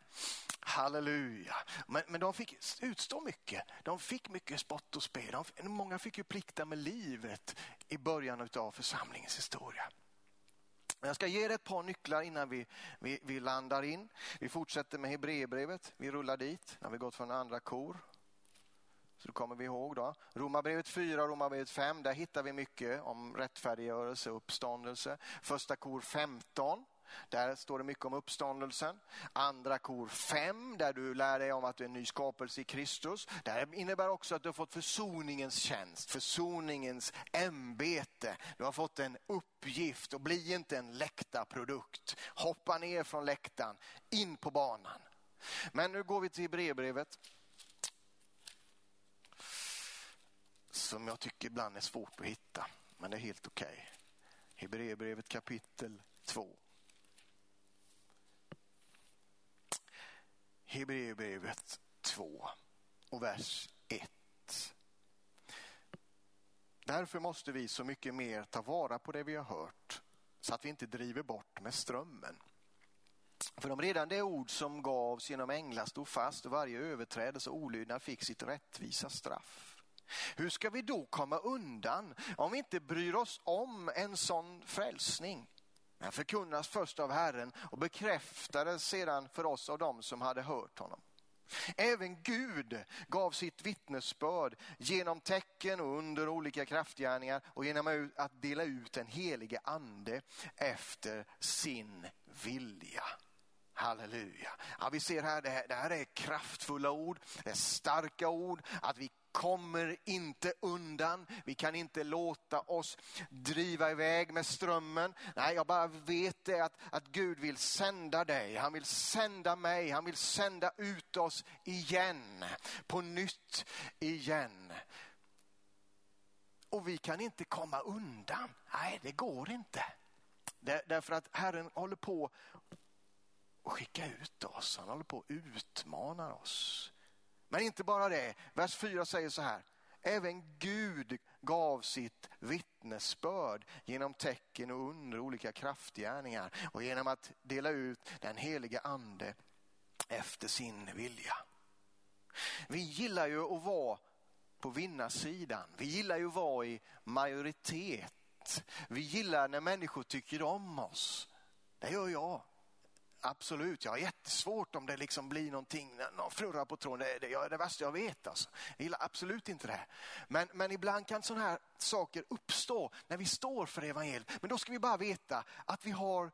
Halleluja. Men, men de fick utstå mycket. De fick mycket spott och spe. De, många fick ju plikta med livet i början av församlingens historia. Jag ska ge er ett par nycklar innan vi, vi, vi landar in. Vi fortsätter med Hebreerbrevet. Vi rullar dit när vi gått från andra kor så då kommer vi ihåg då. Romarbrevet 4 och Romarbrevet 5, där hittar vi mycket om rättfärdiggörelse och uppståndelse. Första kor 15, där står det mycket om uppståndelsen. Andra kor 5 där du lär dig om att du är en ny skapelse i Kristus. Det innebär också att du har fått försoningens tjänst, försoningens ämbete. Du har fått en uppgift och bli inte en läktarprodukt. Hoppa ner från läktaren, in på banan. Men nu går vi till Hebreerbrevet. Som jag tycker ibland är svårt att hitta, men det är helt okej. Okay. Hebreerbrevet kapitel 2. Hebreerbrevet 2 och vers 1. Därför måste vi så mycket mer ta vara på det vi har hört så att vi inte driver bort med strömmen. För om redan det ord som gavs genom änglar stod fast och varje överträdelse och olydnad fick sitt rättvisa straff. Hur ska vi då komma undan om vi inte bryr oss om en sån frälsning? Den förkunnas först av Herren och bekräftades sedan för oss av dem som hade hört honom. Även Gud gav sitt vittnesbörd genom tecken och under olika kraftgärningar och genom att dela ut den helige ande efter sin vilja. Halleluja. Ja, vi ser här, det här, det här är kraftfulla ord, det är starka ord, att vi kommer inte undan. Vi kan inte låta oss driva iväg med strömmen. Nej, jag bara vet det att, att Gud vill sända dig. Han vill sända mig. Han vill sända ut oss igen. På nytt igen. Och vi kan inte komma undan. Nej, det går inte. Därför att Herren håller på att skicka ut oss. Han håller på att utmana oss. Men inte bara det. Vers 4 säger så här. Även Gud gav sitt vittnesbörd genom tecken och under olika kraftgärningar och genom att dela ut den heliga ande efter sin vilja. Vi gillar ju att vara på vinnarsidan. Vi gillar ju att vara i majoritet. Vi gillar när människor tycker om oss. Det gör jag. Absolut, jag har jättesvårt om det liksom blir någonting, någon flurra på tråden. Det, är det värsta jag vet. Alltså. Jag gillar absolut inte det. Men, men ibland kan sådana här saker uppstå när vi står för evangeliet. Men då ska vi bara veta att vi har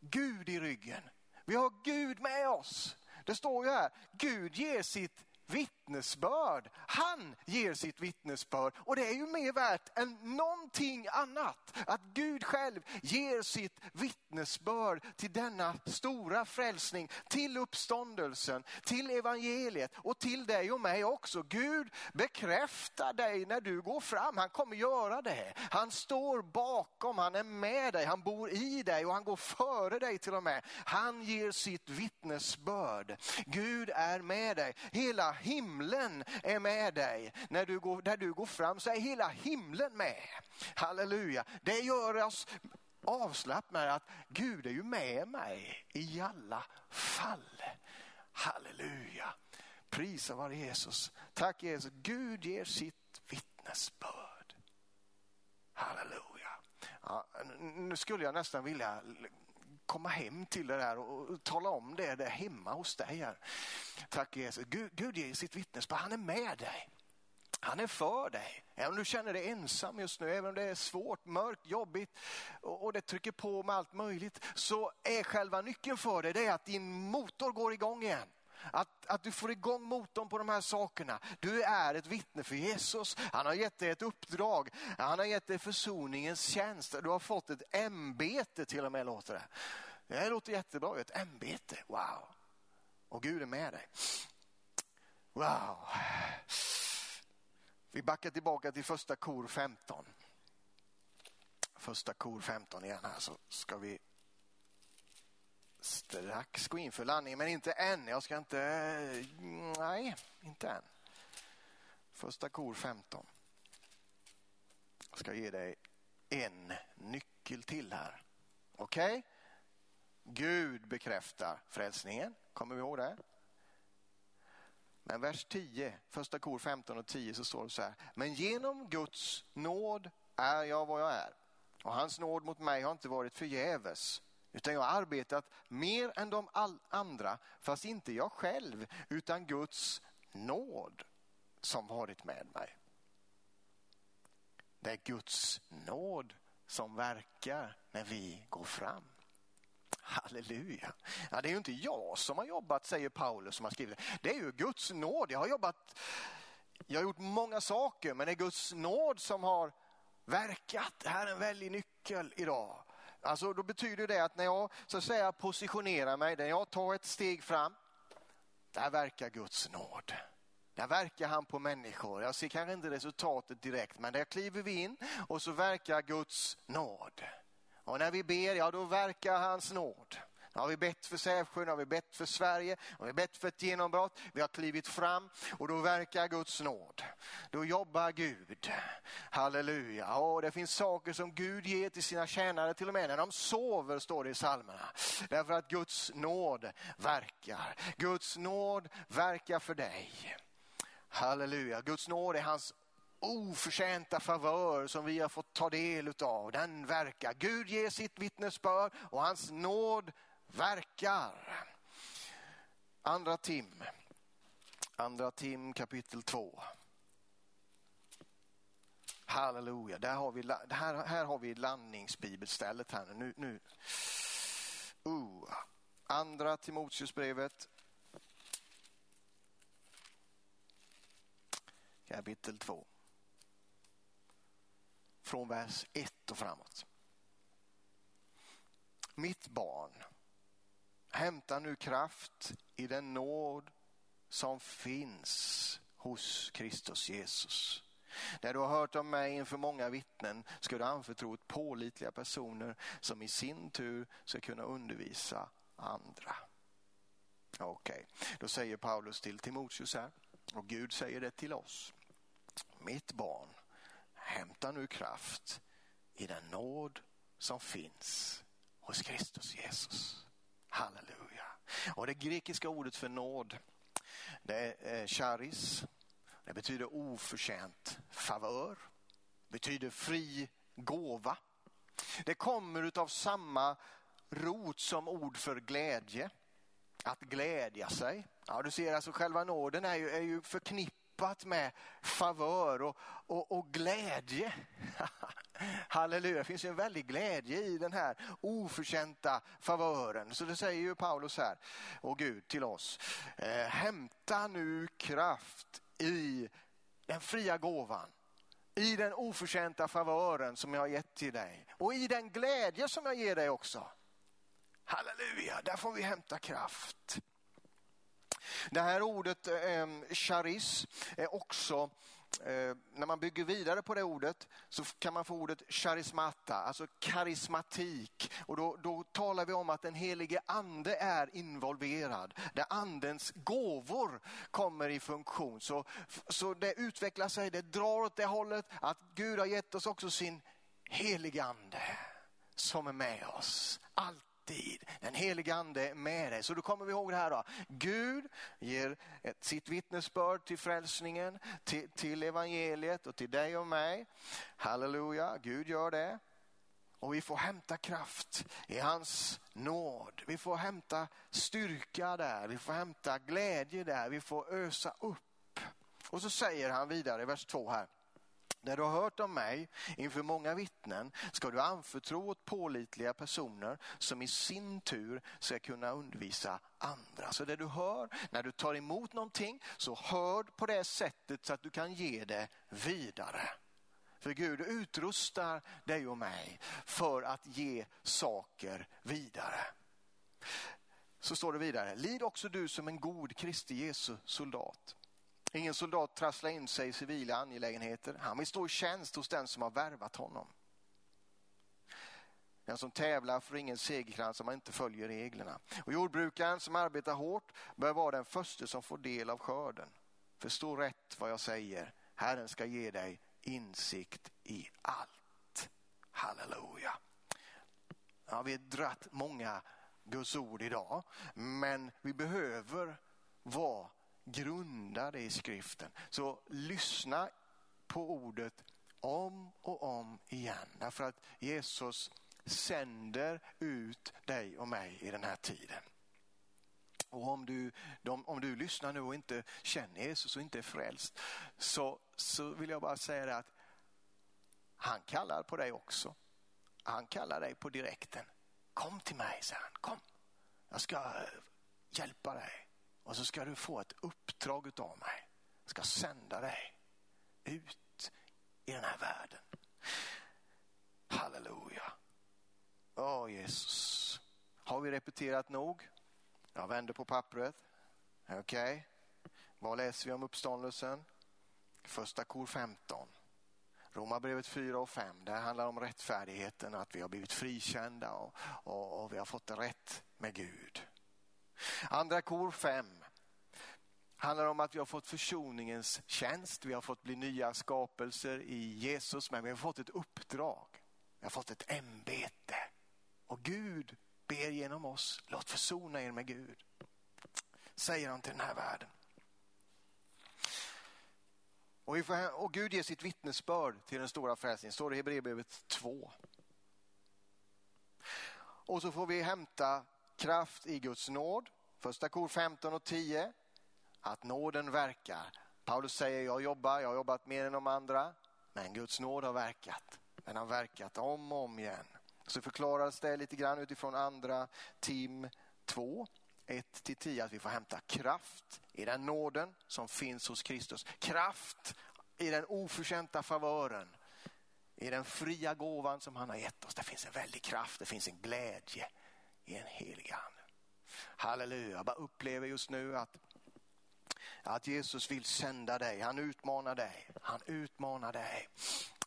Gud i ryggen. Vi har Gud med oss. Det står ju här, Gud ger sitt vitt vittnesbörd. Han ger sitt vittnesbörd och det är ju mer värt än någonting annat. Att Gud själv ger sitt vittnesbörd till denna stora frälsning, till uppståndelsen, till evangeliet och till dig och mig också. Gud bekräftar dig när du går fram. Han kommer göra det. Han står bakom, han är med dig, han bor i dig och han går före dig till och med. Han ger sitt vittnesbörd. Gud är med dig. Hela himlen är med dig. När du går, där du går fram så är hela himlen med. Halleluja. Det gör oss avslappnade att Gud är ju med mig i alla fall. Halleluja. Prisa var Jesus. Tack Jesus. Gud ger sitt vittnesbörd. Halleluja. Ja, nu skulle jag nästan vilja komma hem till det där och tala om det där hemma hos dig. Här. Tack Jesus. Gud, Gud ger sitt vittnesbörd. Han är med dig. Han är för dig. Även om du känner dig ensam just nu, även om det är svårt, mörkt, jobbigt och, det trycker på med allt möjligt, så är själva nyckeln för dig det är att din motor går igång igen. Att, att du får igång motorn på de här sakerna. Du är ett vittne för Jesus. Han har gett dig ett uppdrag. Han har gett dig försoningens tjänst. Du har fått ett ämbete till och med låter det. Det låter jättebra, ett ämbete. Wow. Och Gud är med dig. Wow. Vi backar tillbaka till första kor 15. Första kor 15 igen här så ska vi strax gå in för landning, men inte än. Jag ska inte... Eh, nej, inte än. Första kor 15. Jag ska ge dig en nyckel till här. Okej? Okay? Gud bekräftar frälsningen. Kommer vi ihåg det? Men vers 10, första kor 15 och 10 så står det så här. Men genom Guds nåd är jag vad jag är. Och hans nåd mot mig har inte varit förgäves. Utan jag har arbetat mer än de andra, fast inte jag själv, utan Guds nåd som varit med mig. Det är Guds nåd som verkar när vi går fram. Halleluja. Ja, det är ju inte jag som har jobbat, säger Paulus som har skrivit det. är ju Guds nåd. Jag har jobbat, jag har gjort många saker, men det är Guds nåd som har verkat. Det här är en väldig nyckel idag. Alltså då betyder det att när jag så att säga positionerar mig, när jag tar ett steg fram, där verkar Guds nåd. Där verkar han på människor. Jag ser kanske inte resultatet direkt, men där kliver vi in och så verkar Guds nåd. Och när vi ber, ja då verkar hans nåd. Nu har vi bett för Sävsjö, nu har vi bett för Sverige, nu har vi bett för ett genombrott. Vi har klivit fram och då verkar Guds nåd. Då jobbar Gud. Halleluja. Och det finns saker som Gud ger till sina tjänare till och med när de sover, står det i psalmerna. Därför att Guds nåd verkar. Guds nåd verkar för dig. Halleluja. Guds nåd är hans oförtjänta favör som vi har fått ta del av. Den verkar. Gud ger sitt vittnesbörd och hans nåd verkar. Andra Tim, andra Tim kapitel 2. Halleluja, där har vi, här, här har vi landningsbibelstället här nu. nu. Uh. Andra Timoteusbrevet kapitel 2. Från vers 1 och framåt. Mitt barn, hämta nu kraft i den nåd som finns hos Kristus Jesus. När du har hört om mig inför många vittnen ska du anförtro åt pålitliga personer som i sin tur ska kunna undervisa andra. Okej, okay. då säger Paulus till Timoteus här och Gud säger det till oss. Mitt barn, hämta nu kraft i den nåd som finns hos Kristus Jesus. Halleluja. Och det grekiska ordet för nåd, det är eh, charis. Det betyder oförtjänt favör, betyder fri gåva. Det kommer av samma rot som ord för glädje. Att glädja sig. Ja, du ser alltså själva nåden är ju, är ju förknippat med favör och, och, och glädje. Halleluja, det finns en väldig glädje i den här oförtjänta favören. Så det säger ju Paulus här och Gud till oss. Eh, hämta nu kraft i den fria gåvan i den oförtjänta favören som jag har gett till dig och i den glädje som jag ger dig också. Halleluja, där får vi hämta kraft. Det här ordet ehm, charis är också eh, när man bygger vidare på det ordet så kan man få ordet charismata, alltså karismatik. Och då, då talar vi om att den helige ande är involverad, där andens gåvor kommer i funktion. Så, så det utvecklar sig, det drar åt det hållet att Gud har gett oss också sin helige ande som är med oss. Allt alltid. Den helige ande är med dig. Så då kommer vi ihåg det här då. Gud ger ett, sitt vittnesbörd till frälsningen, till, till evangeliet och till dig och mig. Halleluja, Gud gör det. Och vi får hämta kraft i hans nåd. Vi får hämta styrka där, vi får hämta glädje där, vi får ösa upp. Och så säger han vidare i vers 2 här. När du har hört om mig inför många vittnen ska du anförtro åt pålitliga personer som i sin tur ska kunna undervisa andra. Så det du hör när du tar emot någonting så hör på det sättet så att du kan ge det vidare. För Gud utrustar dig och mig för att ge saker vidare. Så står det vidare, lid också du som en god Kristi Jesu soldat. Ingen soldat trasslar in sig i civila angelägenheter. Han vill stå i tjänst hos den som har värvat honom. Den som tävlar får ingen segerkrans om man inte följer reglerna. Och jordbrukaren som arbetar hårt bör vara den första som får del av skörden. Förstå rätt vad jag säger. Herren ska ge dig insikt i allt. Halleluja. Ja, vi har dratt många Guds ord idag, men vi behöver vara grundade i skriften. Så lyssna på ordet om och om igen. Därför att Jesus sänder ut dig och mig i den här tiden. Och om du, de, om du lyssnar nu och inte känner Jesus och inte är frälst så, så vill jag bara säga det att han kallar på dig också. Han kallar dig på direkten. Kom till mig, säger han. Kom, jag ska eh, hjälpa dig. Och så ska du få ett uppdrag av mig. Jag ska sända dig ut i den här världen. Halleluja. Åh oh, Jesus. Har vi repeterat nog? Jag vänder på pappret. Okej. Okay. Vad läser vi om uppståndelsen? Första kor 15. Romarbrevet 4 och 5, det handlar om rättfärdigheten, att vi har blivit frikända och, och, och vi har fått rätt med Gud. Andra kor 5 handlar om att vi har fått försoningens tjänst, vi har fått bli nya skapelser i Jesus, men vi har fått ett uppdrag, vi har fått ett ämbete. Och Gud ber genom oss, låt försona er med Gud, säger han till den här världen. Och, får, och Gud ger sitt vittnesbörd till den stora frälsningen, står det i Hebreerbrevet 2. Och så får vi hämta kraft i Guds nåd. Första kor 15 och 10. Att nåden verkar. Paulus säger jag jobbar, jag har jobbat mer än de andra. Men Guds nåd har verkat. Den har verkat om och om igen. Så förklaras det lite grann utifrån andra Tim 2. 1 till 10 att vi får hämta kraft i den nåden som finns hos Kristus. Kraft i den oförtjänta favören, i den fria gåvan som han har gett oss. Det finns en väldig kraft, det finns en glädje i en helig ande. Halleluja, jag bara upplever just nu att, att Jesus vill sända dig, han utmanar dig, han utmanar dig.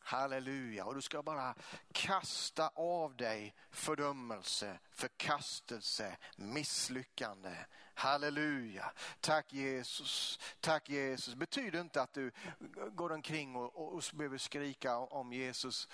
Halleluja. Och du ska bara kasta av dig fördömelse, förkastelse, misslyckande. Halleluja. Tack Jesus. Tack Jesus. Betyder inte att du går omkring och, och behöver skrika om Jesus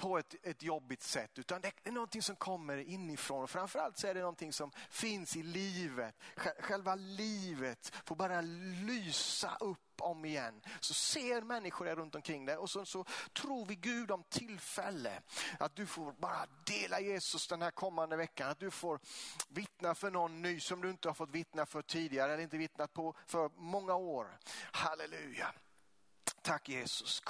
på ett, ett jobbigt sätt utan det är någonting som kommer inifrån och framförallt så är det någonting som finns i livet. Själva livet får bara lysa upp om igen. Så ser människor det runt omkring dig och så, så tror vi Gud om tillfälle att du får bara dela Jesus den här kommande veckan. Att du får vittna för någon ny som du inte har fått vittna för tidigare eller inte vittnat på för många år. Halleluja. Tack Jesus.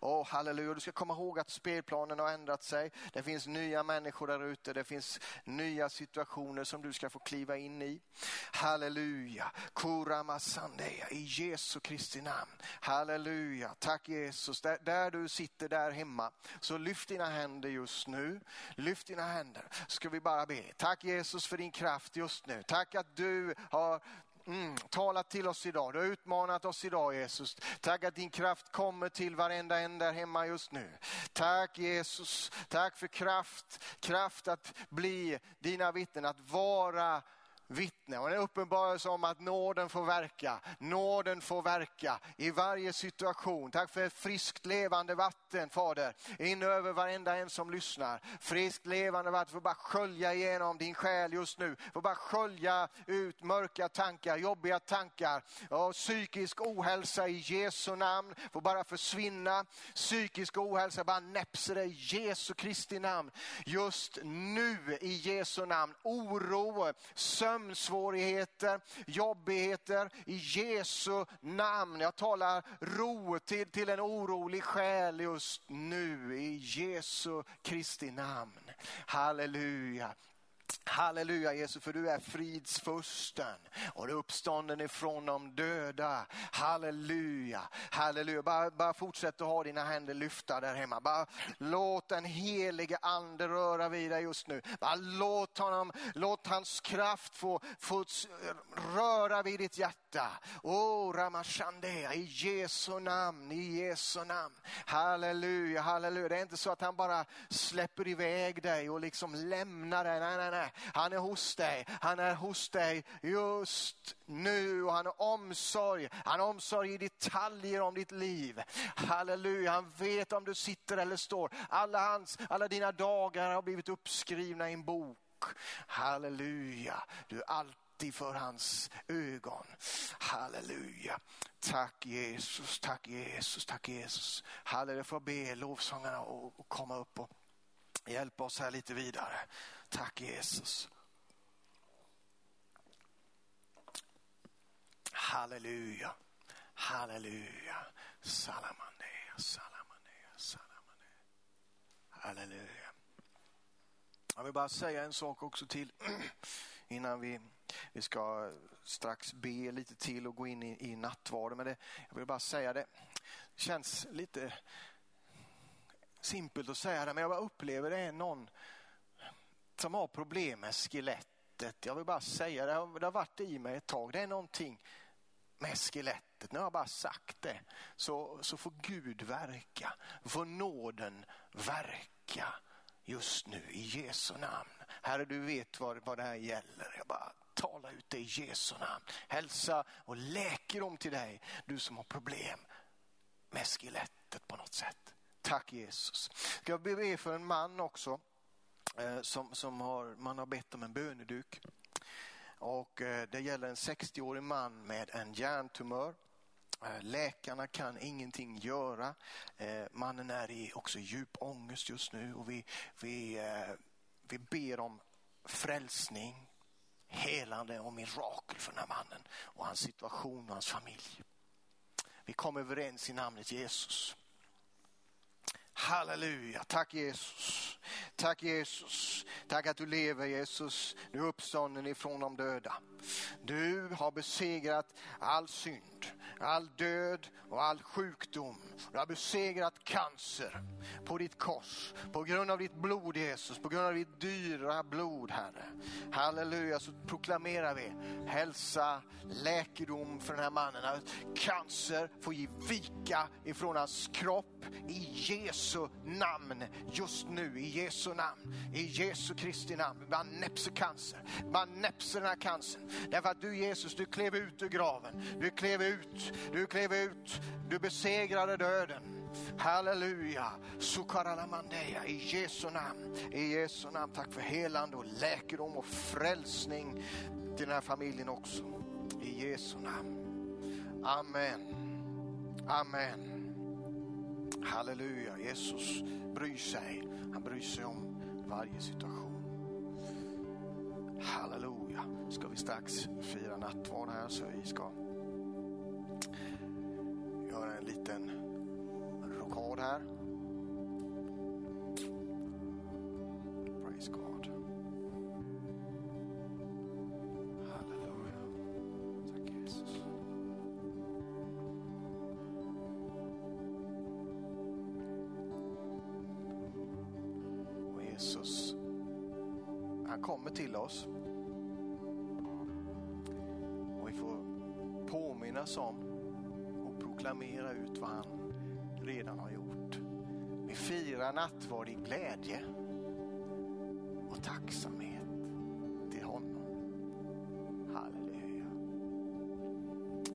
Oh, halleluja. Du ska komma ihåg att spelplanen har ändrat sig. Det finns nya människor där ute. Det finns nya situationer som du ska få kliva in i. Halleluja. I Jesu Kristi namn. Halleluja. Tack Jesus. Där, där du sitter där hemma så lyft dina händer just nu. Lyft dina händer. Ska vi bara be. Tack Jesus för din kraft just nu. Tack att du har Mm, tala till oss idag. Du har utmanat oss idag Jesus. Tack att din kraft kommer till varenda en där hemma just nu. Tack Jesus. Tack för kraft. Kraft att bli dina vittnen, att vara vittne och en uppenbarelse om att nåden får verka. Nåden får verka i varje situation. Tack för ett friskt levande vatten Fader, in över varenda en som lyssnar. Friskt levande vatten får bara skölja igenom din själ just nu. Får bara skölja ut mörka tankar, jobbiga tankar och psykisk ohälsa i Jesu namn. Får bara försvinna. Psykisk ohälsa bara näpser dig i Jesu Kristi namn. Just nu i Jesu namn. Oro, sömn sömnsvårigheter, jobbigheter i Jesu namn. Jag talar ro till, till en orolig själ just nu i Jesu Kristi namn. Halleluja. Halleluja Jesus, för du är fridsfursten och du är uppstånden ifrån de döda. Halleluja, halleluja. Bara, bara fortsätt att ha dina händer lyfta där hemma. Bara låt den helige ande röra vid dig just nu. Bara låt honom, låt hans kraft få, få röra vid ditt hjärta. Oh, Ramashandea, i Jesu namn, i Jesu namn. Halleluja, halleluja. Det är inte så att han bara släpper iväg dig och liksom lämnar dig. Nej, nej, nej. Han är hos dig. Han är hos dig just nu och han har omsorg. Han har omsorg i detaljer om ditt liv. Halleluja, han vet om du sitter eller står. Alla, hans, alla dina dagar har blivit uppskrivna i en bok. Halleluja, du är alltid för hans ögon. Halleluja. Tack Jesus, tack Jesus, tack Jesus. Halleluja, får be lovsångarna att komma upp och hjälpa oss här lite vidare. Tack Jesus. Halleluja, halleluja. Salamandea, salamandea, salamandea. Halleluja. Jag vill bara säga en sak också till innan vi, vi ska strax be lite till och gå in i, i nattvarden. Men det, jag vill bara säga det. Det känns lite simpelt att säga det, men jag bara upplever det är någon som har problem med skelettet. Jag vill bara säga det, det har varit i mig ett tag. Det är någonting med skelettet. Nu har jag bara sagt det. Så, så får Gud verka. Får nåden verka just nu i Jesu namn. Herre, du vet vad, vad det här gäller. Jag bara talar ut det i Jesu namn. Hälsa och läkedom till dig, du som har problem med skelettet på något sätt. Tack Jesus. Ska jag be för en man också eh, som, som har, man har bett om en böneduk. Och eh, det gäller en 60-årig man med en hjärntumör. Eh, läkarna kan ingenting göra. Eh, mannen är i också djup ångest just nu och vi, vi, eh, vi ber om frälsning, helande och mirakel för den här mannen och hans situation och hans familj. Vi kom överens i namnet Jesus. Halleluja, tack Jesus. Tack Jesus. Tack att du lever Jesus. Du är uppstånden ifrån de döda. Du har besegrat all synd, all död och all sjukdom. Du har besegrat cancer på ditt kors. På grund av ditt blod Jesus, på grund av ditt dyra blod Herre. Halleluja, så proklamerar vi hälsa, läkedom för den här mannen. Att cancer får ge vika ifrån hans kropp i Jesus. Jesu namn. Just nu i Jesu namn. I Jesu Kristi namn. Man näpser cancer. Man näpser den här cancern. Därför att du Jesus, du klev ut ur graven. Du klev ut, du klev ut, du besegrade döden. Halleluja, Sukaralamandeja i Jesu namn. I Jesu namn, tack för helande och läkedom och frälsning till den här familjen också. I Jesu namn. Amen. Amen. Halleluja, Jesus bryr sig. Han bryr sig om varje situation. Halleluja. Ska vi strax fira nattvard här så vi ska göra en liten rokad här. Praise God. Han kommer till oss. Och vi får påminnas om och proklamera ut vad han redan har gjort. Vi firar nattvard i glädje och tacksamhet